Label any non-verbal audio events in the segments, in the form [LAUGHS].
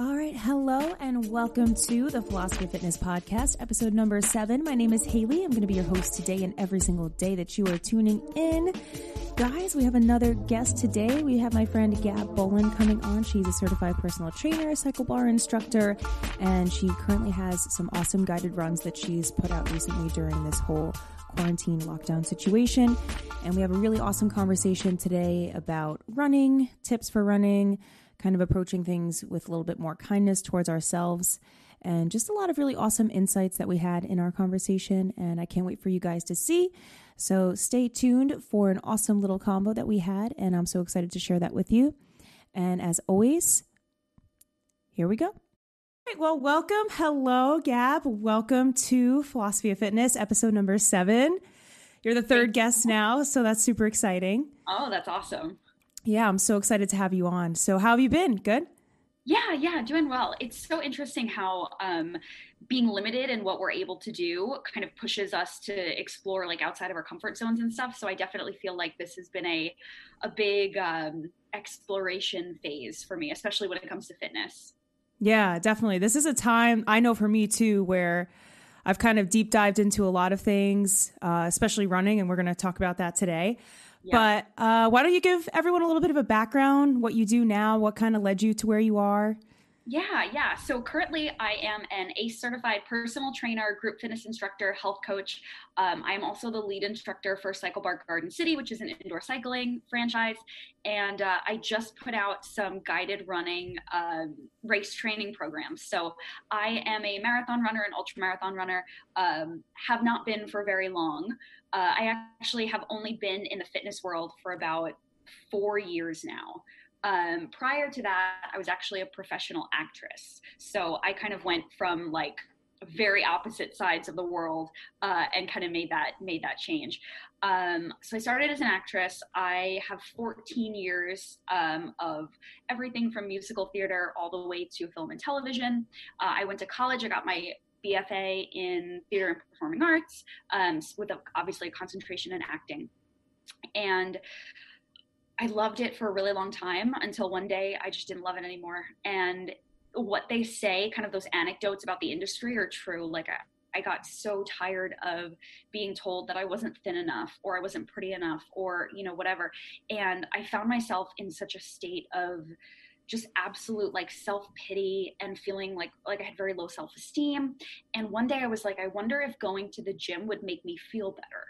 All right, hello and welcome to the Philosophy Fitness podcast, episode number seven. My name is Haley. I'm going to be your host today and every single day that you are tuning in. Guys, we have another guest today. We have my friend Gab Bolin coming on. She's a certified personal trainer, CycleBar instructor, and she currently has some awesome guided runs that she's put out recently during this whole quarantine lockdown situation. And we have a really awesome conversation today about running, tips for running kind of approaching things with a little bit more kindness towards ourselves and just a lot of really awesome insights that we had in our conversation. And I can't wait for you guys to see. So stay tuned for an awesome little combo that we had. And I'm so excited to share that with you. And as always, here we go. Right, well, welcome. Hello, Gab. Welcome to Philosophy of Fitness, episode number seven. You're the third guest now, so that's super exciting. Oh, that's awesome. Yeah, I'm so excited to have you on. So, how have you been? Good? Yeah, yeah, doing well. It's so interesting how um, being limited in what we're able to do kind of pushes us to explore like outside of our comfort zones and stuff. So I definitely feel like this has been a a big um, exploration phase for me, especially when it comes to fitness. Yeah, definitely. This is a time I know for me too where I've kind of deep dived into a lot of things, uh, especially running, and we're going to talk about that today. But uh, why don't you give everyone a little bit of a background, what you do now, what kind of led you to where you are? Yeah, yeah. So currently, I am an ACE certified personal trainer, group fitness instructor, health coach. Um, I am also the lead instructor for CycleBar Garden City, which is an indoor cycling franchise. And uh, I just put out some guided running uh, race training programs. So I am a marathon runner, and ultra marathon runner, um, have not been for very long. Uh, I actually have only been in the fitness world for about four years now. Um, prior to that, I was actually a professional actress. So I kind of went from like very opposite sides of the world uh, and kind of made that made that change. Um, so I started as an actress. I have 14 years um, of everything from musical theater all the way to film and television. Uh, I went to college. I got my BFA in theater and performing arts, um, with a, obviously a concentration in acting. And I loved it for a really long time until one day I just didn't love it anymore. And what they say, kind of those anecdotes about the industry, are true. Like I, I got so tired of being told that I wasn't thin enough or I wasn't pretty enough or, you know, whatever. And I found myself in such a state of just absolute like self-pity and feeling like like I had very low self-esteem. And one day I was like, I wonder if going to the gym would make me feel better.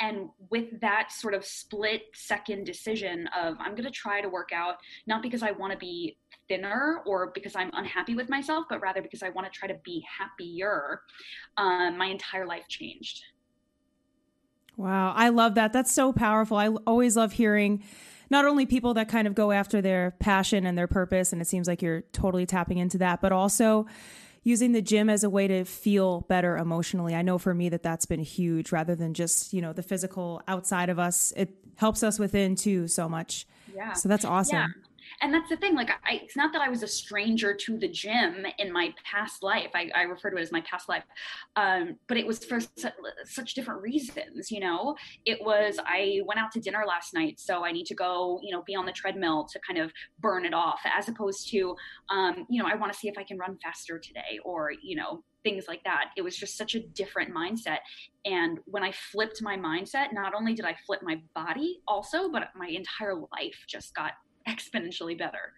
And with that sort of split second decision of I'm to try to work out not because I want to be thinner or because I'm unhappy with myself, but rather because I want to try to be happier, um, my entire life changed. Wow, I love that. That's so powerful. I always love hearing not only people that kind of go after their passion and their purpose, and it seems like you're totally tapping into that, but also using the gym as a way to feel better emotionally. I know for me that that's been huge rather than just, you know, the physical outside of us. It helps us within too so much. Yeah. So that's awesome. Yeah and that's the thing like I, it's not that i was a stranger to the gym in my past life i, I refer to it as my past life um, but it was for su- such different reasons you know it was i went out to dinner last night so i need to go you know be on the treadmill to kind of burn it off as opposed to um, you know i want to see if i can run faster today or you know things like that. It was just such a different mindset. And when I flipped my mindset, not only did I flip my body also, but my entire life just got exponentially better.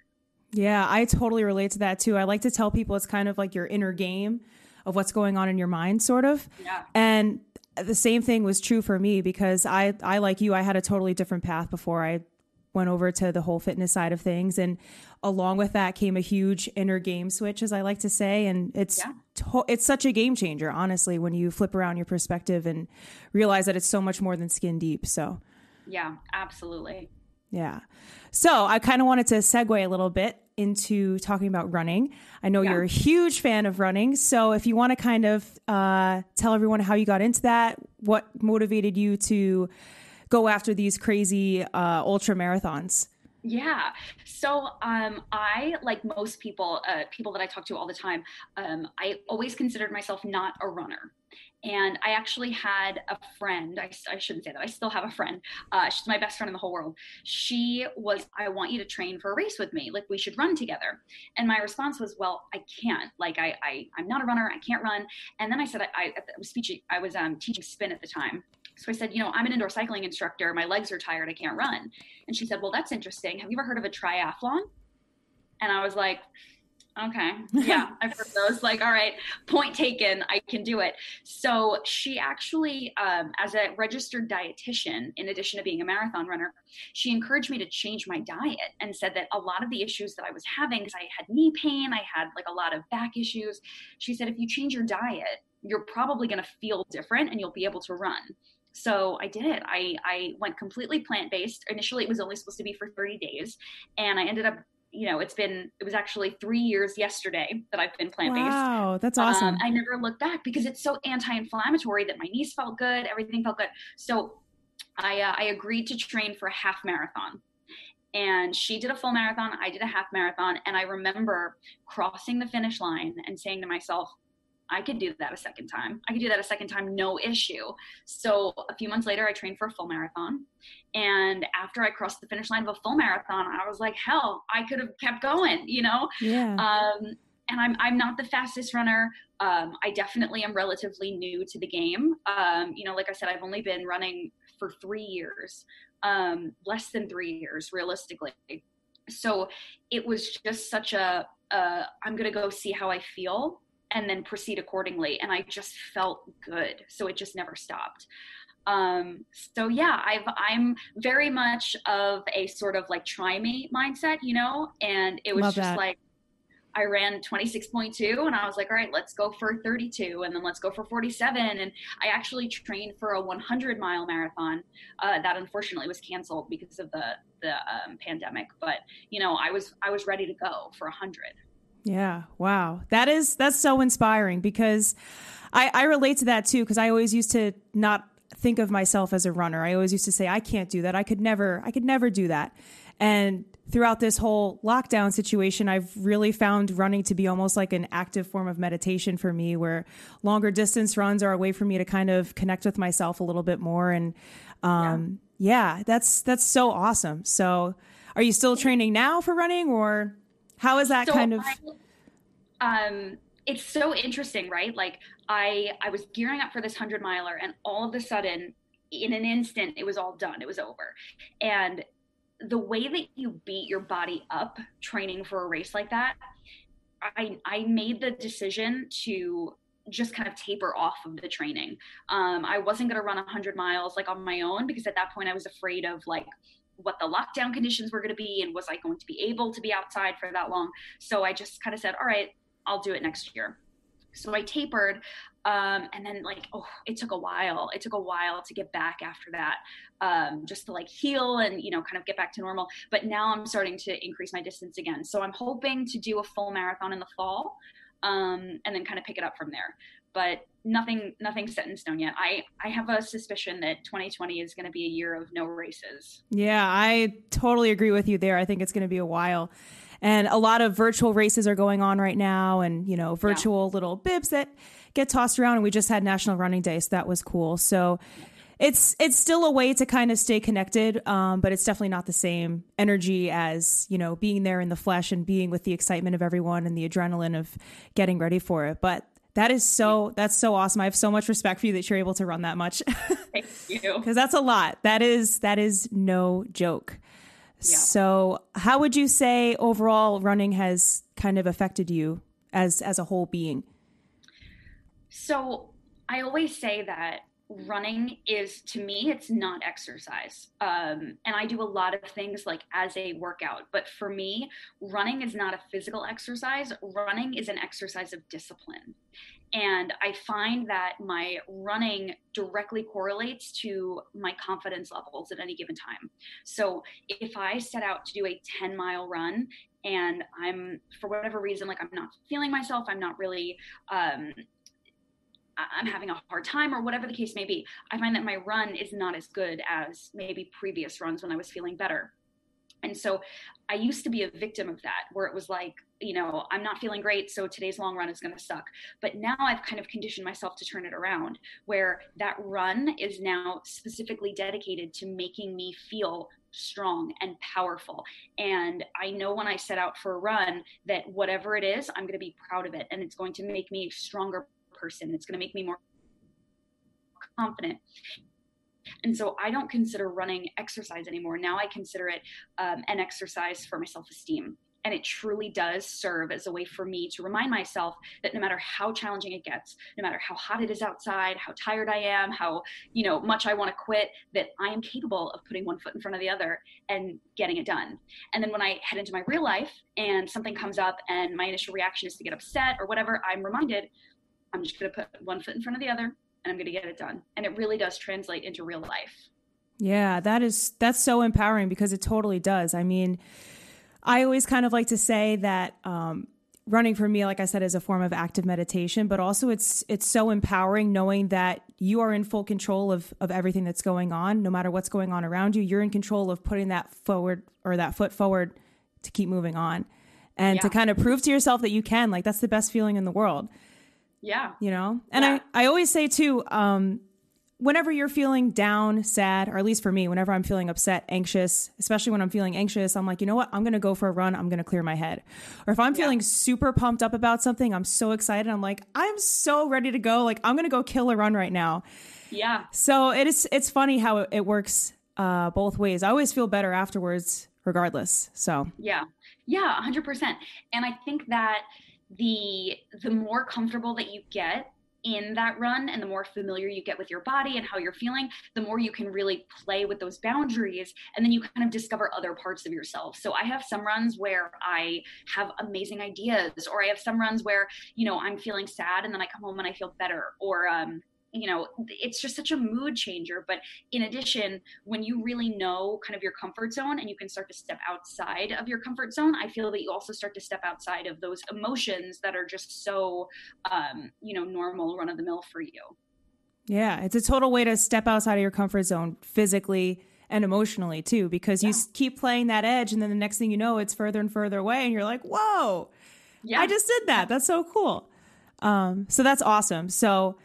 Yeah, I totally relate to that too. I like to tell people it's kind of like your inner game of what's going on in your mind, sort of. Yeah. And the same thing was true for me because I, I like you, I had a totally different path before I went over to the whole fitness side of things. And along with that came a huge inner game switch, as I like to say. And it's yeah. to- it's such a game changer, honestly, when you flip around your perspective and realize that it's so much more than skin deep. So, yeah, absolutely. Yeah. So I kind of wanted to segue a little bit into talking about running. I know yeah. you're a huge fan of running. So if you want to kind of uh, tell everyone how you got into that, what motivated you to go after these crazy uh, ultra marathons? Yeah. So um, I, like most people, uh, people that I talk to all the time, um, I always considered myself not a runner. And I actually had a friend, I, I shouldn't say that, I still have a friend. Uh, she's my best friend in the whole world. She was, I want you to train for a race with me. Like, we should run together. And my response was, well, I can't. Like, I, I, I'm not a runner. I can't run. And then I said, I, I, I was teaching, I was um, teaching spin at the time. So I said, you know, I'm an indoor cycling instructor. My legs are tired. I can't run. And she said, well, that's interesting. Have you ever heard of a triathlon? And I was like, okay, yeah, [LAUGHS] I've heard those. Like, all right, point taken. I can do it. So she actually, um, as a registered dietitian, in addition to being a marathon runner, she encouraged me to change my diet and said that a lot of the issues that I was having, because I had knee pain, I had like a lot of back issues. She said, if you change your diet, you're probably going to feel different and you'll be able to run. So I did it. I, I went completely plant based. Initially, it was only supposed to be for 30 days. And I ended up, you know, it's been, it was actually three years yesterday that I've been plant based. Wow, that's awesome. Um, I never looked back because it's so anti inflammatory that my knees felt good, everything felt good. So I, uh, I agreed to train for a half marathon and she did a full marathon i did a half marathon and i remember crossing the finish line and saying to myself I could do that a second time. I could do that a second time, no issue. So a few months later, I trained for a full marathon. And after I crossed the finish line of a full marathon, I was like, hell, I could have kept going, you know? Yeah. Um, and I'm, I'm not the fastest runner. Um, I definitely am relatively new to the game. Um, you know, like I said, I've only been running for three years, um, less than three years, realistically. So it was just such a, a I'm going to go see how I feel and then proceed accordingly. And I just felt good. So it just never stopped. Um, so yeah, I've, I'm very much of a sort of like try me mindset, you know, and it was Love just that. like, I ran 26.2 and I was like, all right, let's go for 32 and then let's go for 47. And I actually trained for a 100 mile marathon uh, that unfortunately was canceled because of the, the um, pandemic. But, you know, I was, I was ready to go for 100. Yeah. Wow. That is that's so inspiring because I, I relate to that too because I always used to not think of myself as a runner. I always used to say I can't do that. I could never I could never do that. And throughout this whole lockdown situation, I've really found running to be almost like an active form of meditation for me, where longer distance runs are a way for me to kind of connect with myself a little bit more. And um, yeah. yeah, that's that's so awesome. So, are you still training now for running, or how is that so kind of? I, um, it's so interesting, right? Like I, I was gearing up for this hundred miler, and all of a sudden, in an instant, it was all done. It was over, and the way that you beat your body up training for a race like that, I, I made the decision to just kind of taper off of the training. Um, I wasn't going to run 100 miles like on my own because at that point I was afraid of like what the lockdown conditions were going to be and was I going to be able to be outside for that long. So I just kind of said, all right, I'll do it next year. So I tapered. Um, and then like, oh, it took a while. It took a while to get back after that, um, just to like heal and, you know, kind of get back to normal. But now I'm starting to increase my distance again. So I'm hoping to do a full marathon in the fall um, and then kind of pick it up from there but nothing nothing set in stone yet. I I have a suspicion that 2020 is going to be a year of no races. Yeah, I totally agree with you there. I think it's going to be a while. And a lot of virtual races are going on right now and, you know, virtual yeah. little bibs that get tossed around and we just had National Running Day, so that was cool. So it's it's still a way to kind of stay connected, um, but it's definitely not the same energy as you know being there in the flesh and being with the excitement of everyone and the adrenaline of getting ready for it. But that is so that's so awesome. I have so much respect for you that you're able to run that much. [LAUGHS] Thank you. Cuz that's a lot. That is that is no joke. Yeah. So, how would you say overall running has kind of affected you as as a whole being? So, I always say that running is to me it's not exercise. Um, and i do a lot of things like as a workout. But for me running is not a physical exercise. Running is an exercise of discipline. And i find that my running directly correlates to my confidence levels at any given time. So if i set out to do a 10 mile run and i'm for whatever reason like i'm not feeling myself i'm not really um, I'm having a hard time or whatever the case may be, I find that my run is not as good as maybe previous runs when I was feeling better. And so I used to be a victim of that, where it was like, you know, I'm not feeling great, so today's long run is going to suck. But now I've kind of conditioned myself to turn it around, where that run is now specifically dedicated to making me feel strong and powerful. And I know when I set out for a run that whatever it is, I'm going to be proud of it and it's going to make me a stronger person. It's going to make me more confident. And so I don't consider running exercise anymore. Now I consider it um, an exercise for my self esteem. And it truly does serve as a way for me to remind myself that no matter how challenging it gets, no matter how hot it is outside, how tired I am, how you know much I want to quit, that I am capable of putting one foot in front of the other and getting it done. And then when I head into my real life and something comes up and my initial reaction is to get upset or whatever, I'm reminded I'm just going to put one foot in front of the other and I'm going to get it done. And it really does translate into real life. Yeah, that is that's so empowering because it totally does. I mean, I always kind of like to say that um, running for me, like I said, is a form of active meditation, but also it's it's so empowering knowing that you are in full control of of everything that's going on, no matter what's going on around you. You're in control of putting that forward or that foot forward to keep moving on, and yeah. to kind of prove to yourself that you can. Like that's the best feeling in the world. Yeah. You know? And yeah. I, I always say too, um, whenever you're feeling down, sad, or at least for me, whenever I'm feeling upset, anxious, especially when I'm feeling anxious, I'm like, you know what? I'm going to go for a run. I'm going to clear my head. Or if I'm yeah. feeling super pumped up about something, I'm so excited. I'm like, I'm so ready to go. Like, I'm going to go kill a run right now. Yeah. So it is, it's funny how it, it works uh, both ways. I always feel better afterwards, regardless. So, yeah. Yeah, 100%. And I think that, the the more comfortable that you get in that run and the more familiar you get with your body and how you're feeling, the more you can really play with those boundaries. And then you kind of discover other parts of yourself. So I have some runs where I have amazing ideas, or I have some runs where, you know, I'm feeling sad and then I come home and I feel better. Or, um, you know it's just such a mood changer but in addition when you really know kind of your comfort zone and you can start to step outside of your comfort zone i feel that you also start to step outside of those emotions that are just so um, you know normal run of the mill for you yeah it's a total way to step outside of your comfort zone physically and emotionally too because yeah. you keep playing that edge and then the next thing you know it's further and further away and you're like whoa yeah. i just did that that's so cool um, so that's awesome so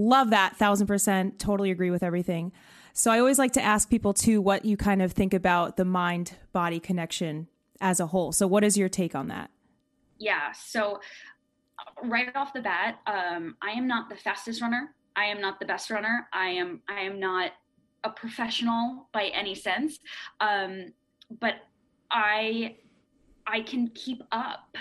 Love that. Thousand percent. Totally agree with everything. So I always like to ask people too what you kind of think about the mind body connection as a whole. So what is your take on that? Yeah. So right off the bat, um, I am not the fastest runner. I am not the best runner. I am I am not a professional by any sense. Um, but I I can keep up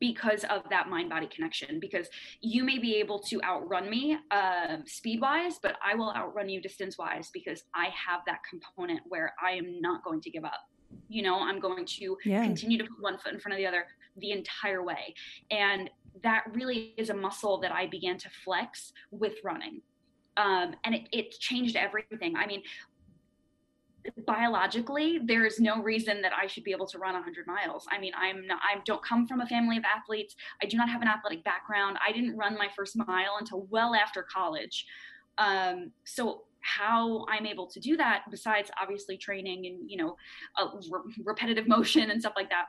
because of that mind body connection because you may be able to outrun me uh, speed wise but i will outrun you distance wise because i have that component where i am not going to give up. You know i'm going to yeah. continue to put one foot in front of the other the entire way. And that really is a muscle that i began to flex with running. Um, and it, it changed everything. I mean biologically there is no reason that i should be able to run 100 miles. I mean i'm not i don't come from a family of athletes. I do not have an athletic background. I didn't run my first mile until well after college. Um, so how i'm able to do that besides obviously training and you know re- repetitive motion and stuff like that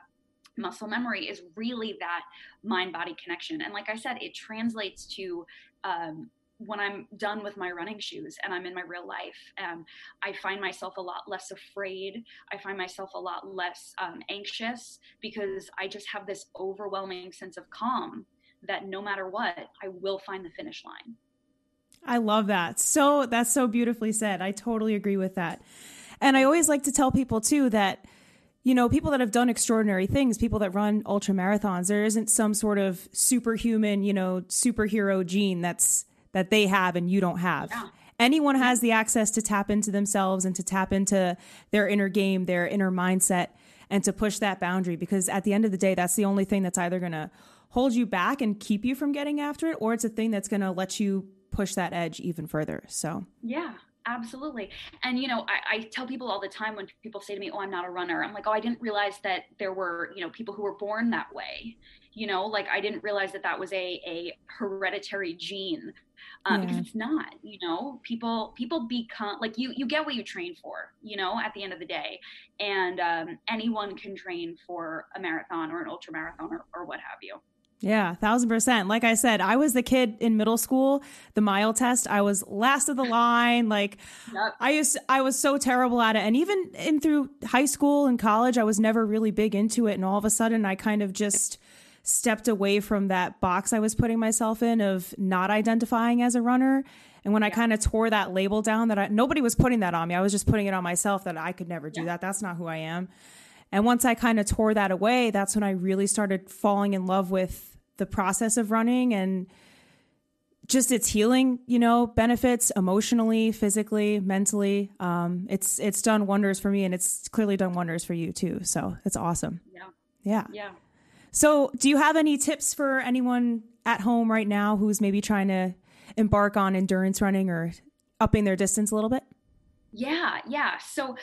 muscle memory is really that mind body connection. And like i said it translates to um, when I'm done with my running shoes and I'm in my real life, um, I find myself a lot less afraid. I find myself a lot less um, anxious because I just have this overwhelming sense of calm that no matter what, I will find the finish line. I love that. So that's so beautifully said. I totally agree with that. And I always like to tell people too that you know, people that have done extraordinary things, people that run ultra marathons, there isn't some sort of superhuman, you know, superhero gene that's that they have and you don't have. Yeah. Anyone has the access to tap into themselves and to tap into their inner game, their inner mindset, and to push that boundary because at the end of the day, that's the only thing that's either going to hold you back and keep you from getting after it, or it's a thing that's going to let you push that edge even further. So, yeah, absolutely and you know I, I, tell people all the time when people say to me oh i'm not a runner i'm like oh i didn't realize that there were you know people who were born that way you know like i didn't realize that that was a a hereditary gene um, yeah. because it's not you know people people become like you you get what you train for you know at the end of the day and um, anyone can train for a marathon or an ultra marathon or, or what have you yeah, thousand percent. Like I said, I was the kid in middle school, the mile test. I was last of the line. Like yep. I used, I was so terrible at it. And even in through high school and college, I was never really big into it. And all of a sudden, I kind of just stepped away from that box I was putting myself in of not identifying as a runner. And when yeah. I kind of tore that label down, that I, nobody was putting that on me, I was just putting it on myself that I could never do yeah. that. That's not who I am. And once I kind of tore that away, that's when I really started falling in love with the process of running and just its healing, you know, benefits emotionally, physically, mentally. Um, it's it's done wonders for me, and it's clearly done wonders for you too. So it's awesome. Yeah. Yeah. Yeah. So, do you have any tips for anyone at home right now who's maybe trying to embark on endurance running or upping their distance a little bit? Yeah, yeah. So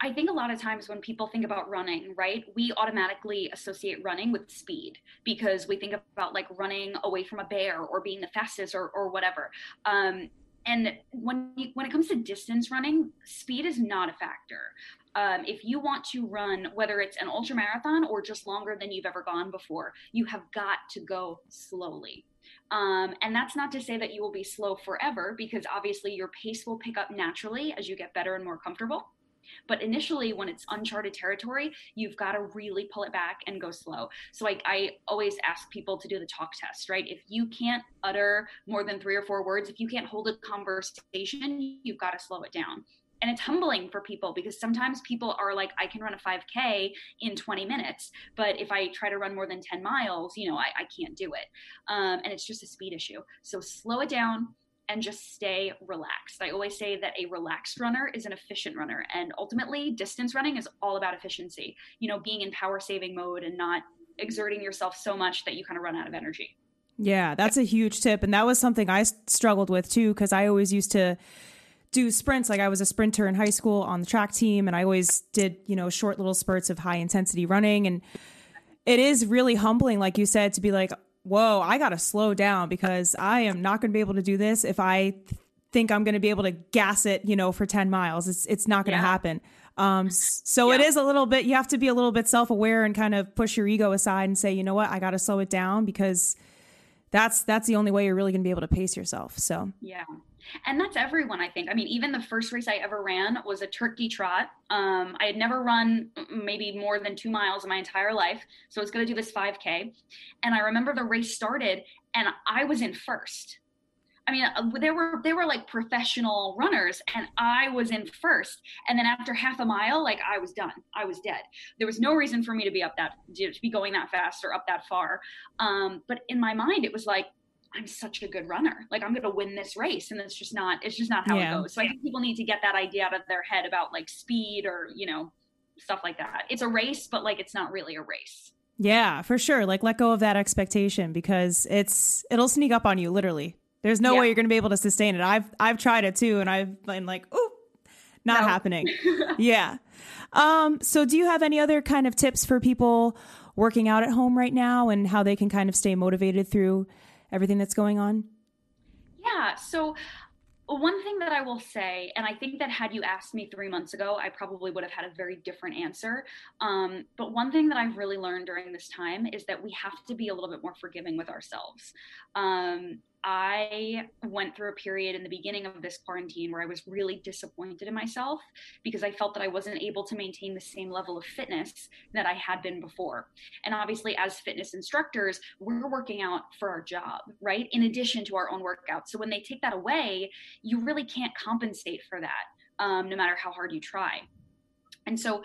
I think a lot of times when people think about running, right, we automatically associate running with speed because we think about like running away from a bear or being the fastest or, or whatever. Um, and when when it comes to distance running, speed is not a factor. Um, if you want to run, whether it's an ultra marathon or just longer than you've ever gone before, you have got to go slowly. Um, and that's not to say that you will be slow forever, because obviously your pace will pick up naturally as you get better and more comfortable. But initially, when it's uncharted territory, you've got to really pull it back and go slow. So I, I always ask people to do the talk test, right? If you can't utter more than three or four words, if you can't hold a conversation, you've got to slow it down and it's humbling for people because sometimes people are like i can run a 5k in 20 minutes but if i try to run more than 10 miles you know i, I can't do it um, and it's just a speed issue so slow it down and just stay relaxed. I always say that a relaxed runner is an efficient runner. And ultimately, distance running is all about efficiency, you know, being in power saving mode and not exerting yourself so much that you kind of run out of energy. Yeah, that's a huge tip. And that was something I struggled with too, because I always used to do sprints. Like I was a sprinter in high school on the track team, and I always did, you know, short little spurts of high intensity running. And it is really humbling, like you said, to be like, whoa, I got to slow down because I am not going to be able to do this if I think I'm going to be able to gas it, you know, for 10 miles. It's it's not going to yeah. happen. Um, so yeah. it is a little bit, you have to be a little bit self aware and kind of push your ego aside and say, you know what, I got to slow it down because that's, that's the only way you're really going to be able to pace yourself. So, yeah. And that's everyone, I think. I mean, even the first race I ever ran was a turkey trot. Um, I had never run maybe more than two miles in my entire life. So I was going to do this 5K. And I remember the race started and I was in first. I mean, uh, there were they were like professional runners, and I was in first. And then after half a mile, like I was done. I was dead. There was no reason for me to be up that to be going that fast or up that far. Um, but in my mind, it was like I'm such a good runner. Like I'm going to win this race. And it's just not, it's just not how yeah. it goes. So I think people need to get that idea out of their head about like speed or, you know, stuff like that. It's a race, but like it's not really a race. Yeah, for sure. Like let go of that expectation because it's, it'll sneak up on you literally. There's no yeah. way you're going to be able to sustain it. I've, I've tried it too. And I've been like, oh, not no. happening. [LAUGHS] yeah. Um, so do you have any other kind of tips for people working out at home right now and how they can kind of stay motivated through everything that's going on? Yeah. So, one thing that I will say, and I think that had you asked me three months ago, I probably would have had a very different answer. Um, but one thing that I've really learned during this time is that we have to be a little bit more forgiving with ourselves. Um, I went through a period in the beginning of this quarantine where I was really disappointed in myself because I felt that I wasn't able to maintain the same level of fitness that I had been before. And obviously, as fitness instructors, we're working out for our job, right? In addition to our own workouts. So when they take that away, you really can't compensate for that, um, no matter how hard you try. And so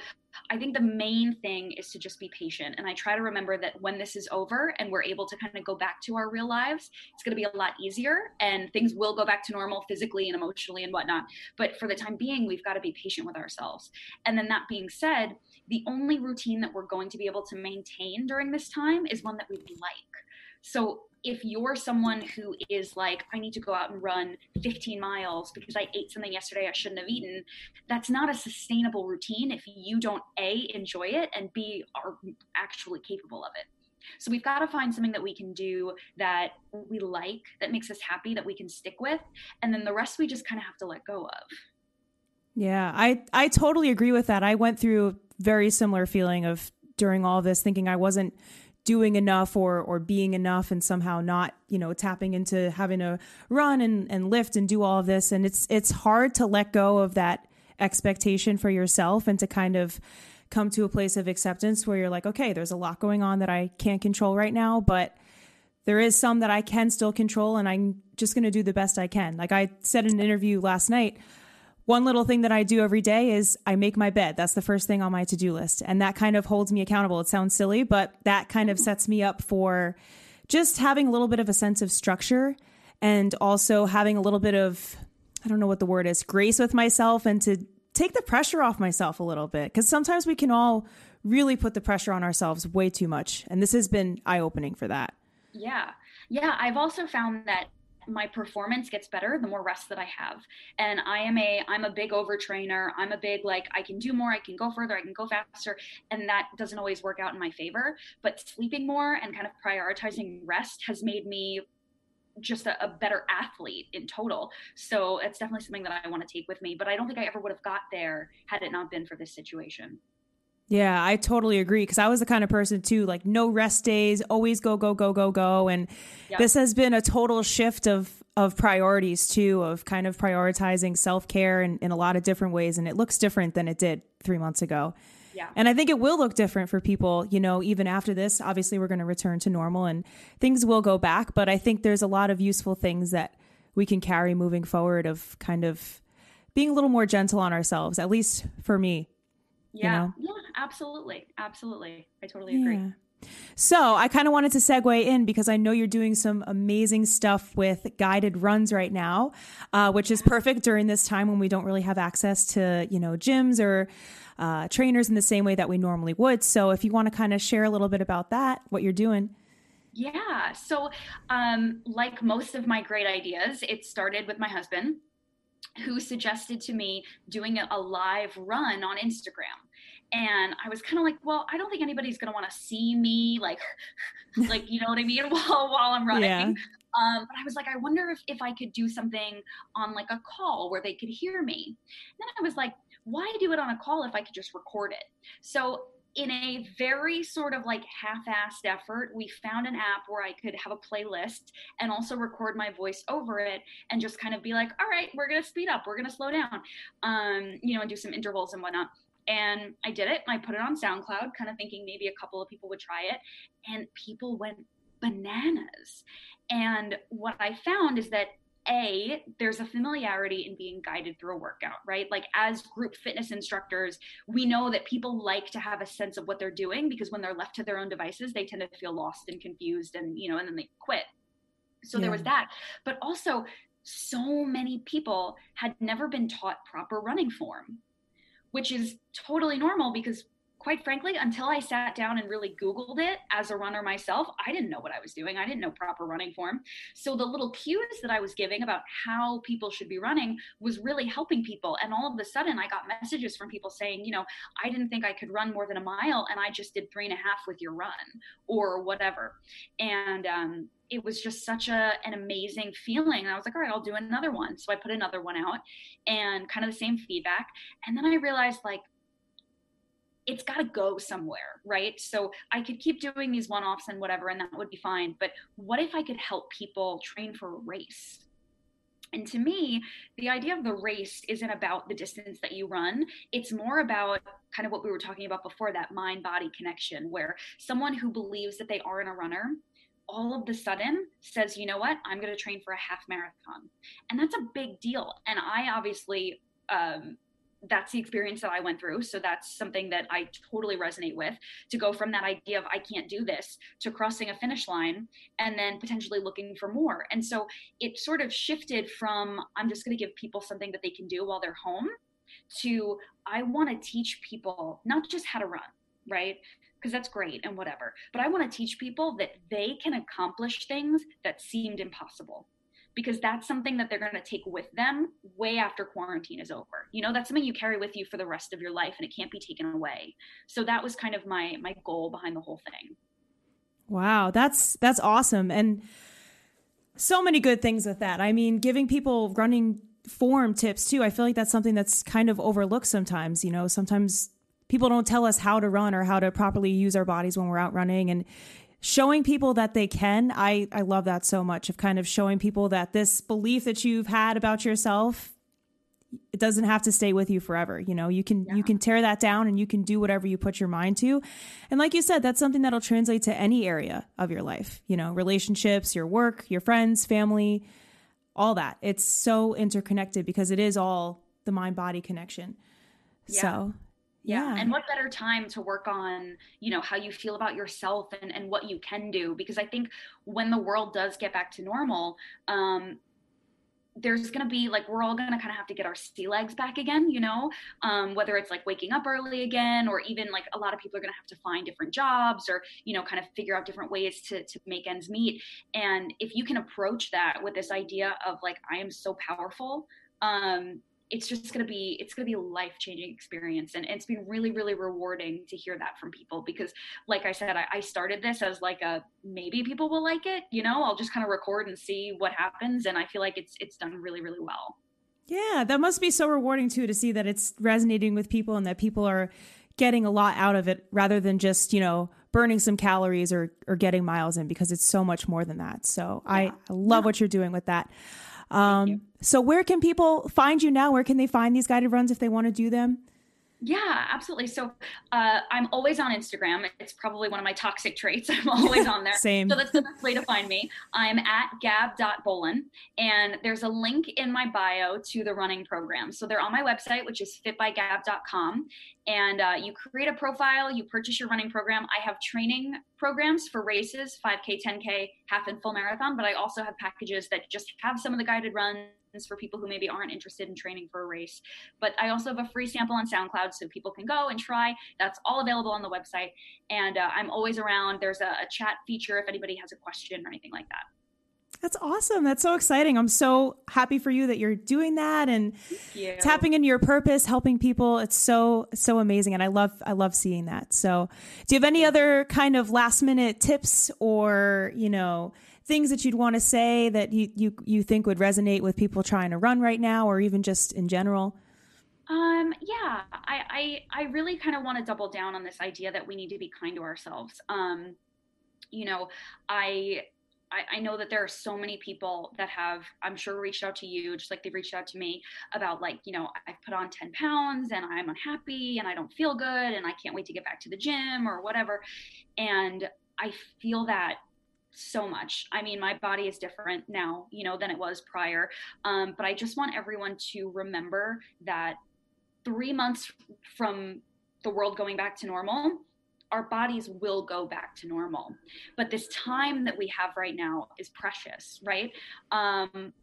I think the main thing is to just be patient. And I try to remember that when this is over and we're able to kind of go back to our real lives, it's going to be a lot easier and things will go back to normal physically and emotionally and whatnot. But for the time being, we've got to be patient with ourselves. And then that being said, the only routine that we're going to be able to maintain during this time is one that we like. So if you're someone who is like, I need to go out and run 15 miles because I ate something yesterday I shouldn't have eaten, that's not a sustainable routine if you don't A, enjoy it, and B, are actually capable of it. So we've got to find something that we can do that we like, that makes us happy, that we can stick with, and then the rest we just kind of have to let go of. Yeah, I I totally agree with that. I went through a very similar feeling of during all this thinking I wasn't doing enough or or being enough and somehow not, you know, tapping into having to run and and lift and do all of this and it's it's hard to let go of that expectation for yourself and to kind of come to a place of acceptance where you're like, okay, there's a lot going on that I can't control right now, but there is some that I can still control and I'm just going to do the best I can. Like I said in an interview last night, one little thing that I do every day is I make my bed. That's the first thing on my to do list. And that kind of holds me accountable. It sounds silly, but that kind of sets me up for just having a little bit of a sense of structure and also having a little bit of, I don't know what the word is, grace with myself and to take the pressure off myself a little bit. Cause sometimes we can all really put the pressure on ourselves way too much. And this has been eye opening for that. Yeah. Yeah. I've also found that my performance gets better the more rest that I have. And I am a I'm a big overtrainer. I'm a big like I can do more, I can go further, I can go faster, and that doesn't always work out in my favor. But sleeping more and kind of prioritizing rest has made me just a, a, better athlete in total. So it's definitely something that I want to take with me. But I don't think I ever would have got there had it not been for this situation. Yeah, I totally agree because I was the kind of person too, like no rest days, always go go go go go, and yep. this has been a total shift of of priorities too, of kind of prioritizing self care in, in a lot of different ways, and it looks different than it did three months ago. Yeah. And I think it will look different for people, you know, even after this. Obviously, we're going to return to normal and things will go back, but I think there's a lot of useful things that we can carry moving forward of kind of being a little more gentle on ourselves, at least for me. Yeah. You know? Yeah, absolutely. Absolutely. I totally agree. Yeah. So I kind of wanted to segue in because I know you're doing some amazing stuff with guided runs right now, uh, which is perfect during this time when we don't really have access to, you know, gyms or uh, trainers in the same way that we normally would. So if you want to kind of share a little bit about that, what you're doing. Yeah. So, um, like most of my great ideas, it started with my husband who suggested to me doing a live run on Instagram. And I was kind of like, well, I don't think anybody's going to want to see me like, [LAUGHS] like, you know what I mean? [LAUGHS] While, while I'm running. Yeah. Um, but I was like, I wonder if, if I could do something on like a call where they could hear me. And then I was like, why do it on a call if I could just record it? So in a very sort of like half-assed effort, we found an app where I could have a playlist and also record my voice over it and just kind of be like, all right, we're gonna speed up, we're gonna slow down, um, you know, and do some intervals and whatnot. And I did it. I put it on SoundCloud, kind of thinking maybe a couple of people would try it, and people went bananas. And what I found is that a there's a familiarity in being guided through a workout right? Like as group fitness instructors we know that people like to have a sense of what they're doing because when they're left to their own devices they tend to feel lost and confused and you know and then they quit. So yeah. there was that. But also so many people had never been taught proper running form which is totally normal because quite frankly, until I sat down and really Googled it as a runner myself, I didn't know what I was doing. I didn't know proper running form. So the little cues that I was giving about how people should be running was really helping people. And all of a sudden, I got messages from people saying, you know, I didn't think I could run more than a mile, and I just did three and a half with your run or whatever. And, um, it was just such a an amazing feeling. And I was like, all right, I'll do another one. So I put another one out and kind of the same feedback. And then I realized like it's got to go somewhere, right? So I could keep doing these one offs and whatever, and that would be fine. But what if I could help people train for a race? And to me, the idea of the race isn't about the distance that you run. It's more about kind of what we were talking about before that mind body connection, where someone who believes that they aren't a runner all of the sudden says, you know what, I'm going to train for a half marathon. And that's a big deal. And I obviously um, that's the experience that I went through. So that's something that I totally resonate with to go from that idea of I can't do this to crossing a finish line and then potentially looking for more. And so it sort of shifted from I'm just going to give people something that they can do while they're home to I want to teach people not just how to run, right? Because that's great and whatever, but I want to teach people that they can accomplish things that seemed impossible because that's something that they're going to take with them way after quarantine is over. You know, that's something you carry with you for the rest of your life and it can't be taken away. So that was kind of my my goal behind the whole thing. Wow, that's that's awesome. And so many good things with that. I mean, giving people running form tips too. I feel like that's something that's kind of overlooked sometimes, you know. Sometimes people don't tell us how to run or how to properly use our bodies when we're out running and showing people that they can. I I love that so much of kind of showing people that this belief that you've had about yourself it doesn't have to stay with you forever you know you can yeah. you can tear that down and you can do whatever you put your mind to and like you said that's something that'll translate to any area of your life you know relationships your work your friends family all that it's so interconnected because it is all the mind body connection yeah. so yeah. And what better time to work on, you know, how you feel about yourself and, and what you can do? Because I think when the world does get back to normal, um, there's going to be like we're all going to kind of have to get our sea legs back again you know um, whether it's like waking up early again or even like a lot of people are going to have to find different jobs or you know kind of figure out different ways to, to make ends meet and if you can approach that with this idea of like i am so powerful um, it's just going to be it's going to be a life changing experience and, and, it's been really really rewarding to hear that from people because like i said I, I, started this as like a maybe people will like it you know? I'll just kind of record and see what happens and i feel like it's it's done really really well. Yeah that must be so rewarding too to see that it's resonating with people and that people are getting a lot out of it rather than just you know burning some calories or or getting miles in because it's so much more than that. So yeah. I, I love yeah. what you're doing with that. Um, so, where can people find you now? Where can they find these guided runs if they want to do them? Yeah, absolutely. So uh, I'm always on Instagram. It's probably one of my toxic traits. [LAUGHS] I'm always on there. [LAUGHS] Same. So that's the best way to find me. I'm at gab.bolin, and there's a link in my bio to the running program. So they're on my website, which is fitbygab.com. And uh, you create a profile, you purchase your running program. I have training programs for races 5K, 10K, half and full marathon, but I also have packages that just have some of the guided runs for people who maybe aren't interested in training for a race. But I also have a free sample on SoundCloud so people can go and try. That's all available on the website. And uh, I'm always around. There's a, a chat feature if anybody has a question or anything like that. That's awesome. That's so exciting. I'm so happy for you that you're doing that and tapping into your purpose, helping people. It's so so amazing and I love I love seeing that. So, do you have any other kind of last minute tips or, you know, things that you'd want to say that you, you, you think would resonate with people trying to run right now or even just in general? Um, yeah, I, I, I really kind of want to double down on this idea that we need to be kind to ourselves. Um, you know, I, I, I, know that there are so many people that have, I'm sure, reached out to you, just like they've reached out to me about, like, you know, I've put on 10 pounds and I'm unhappy and I don't feel good and I can't wait to get back to the gym or whatever. And I feel that so much. I mean, my body is different now, you know, than it was prior. Um, but I just want everyone to remember that three months from the world going back to normal, our bodies will go back to normal. But this time that we have right now is precious, right? Um,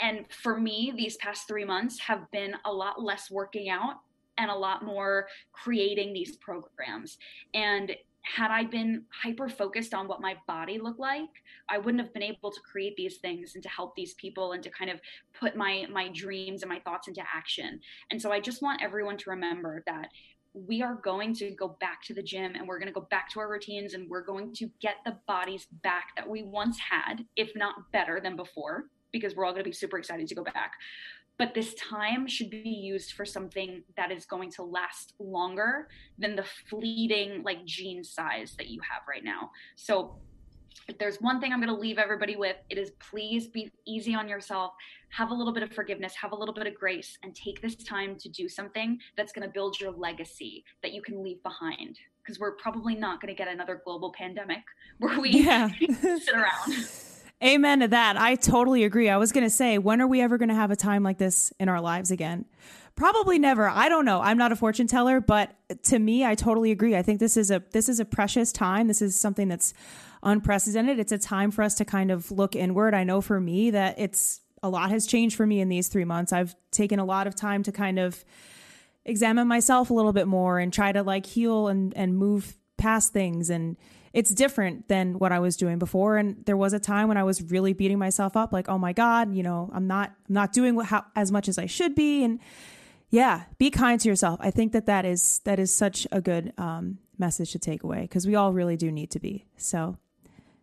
and for me, these past three months have been a lot less working out and a lot more creating these programs. And had I been hyper focused on what my body looked like, I wouldn't have been able to create these things and to help these people and to kind of put my my dreams and my thoughts into action. And so I just want everyone to remember that we are going to go back to the gym and we're going to go back to our routines and we're going to get the bodies back that we once had, if not better than before, because we're all going to be super excited to go back but this time should be used for something that is going to last longer than the fleeting like jean size that you have right now. So if there's one thing i'm going to leave everybody with it is please be easy on yourself have a little bit of forgiveness have a little bit of grace and take this time to do something that's going to build your legacy that you can leave behind. Because we're probably not going to get another global pandemic where we yeah. [LAUGHS] sit around [LAUGHS] Amen to that. I totally agree. I was going to say, when are we ever going to have a time like this in our lives again? Probably never. I don't know. I'm not a fortune teller, but to me, I totally agree. I think this is a this is a precious time. This is something that's unprecedented. It's a time for us to kind of look inward. I know for me that it's a lot has changed for me in these 3 months. I've taken a lot of time to kind of examine myself a little bit more and try to like heal and and move past things and it's different than what I was doing before. And there was a time when I was really beating myself up, like, oh my God, you know, I'm not, I'm not doing what, how, as much as I should be. And yeah, be kind to yourself. I think that that is, that is such a good um, message to take away because we all really do need to be. So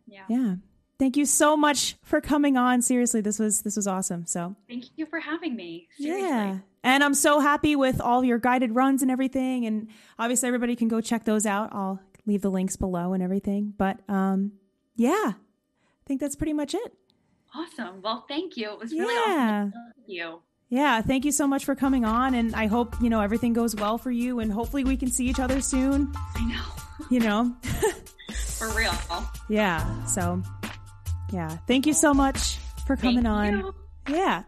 Yeah. Yeah. Thank you so much for coming on. Seriously, this was this was awesome. So thank you for having me. Seriously. Yeah. And I'm so happy with all your guided runs and everything. And obviously everybody can go check those out. I'll leave the links below and everything. But um yeah. I think that's pretty much it. Awesome. Well, thank you. It was really Yeah. awesome. Thank you. Yeah, thank you so much for coming on and I hope, you know, everything goes well for you and hopefully we can see each other soon, I know. you know. [LAUGHS] For real. yeah. So, yeah. Thank you so much for coming Thank on. you. Yeah.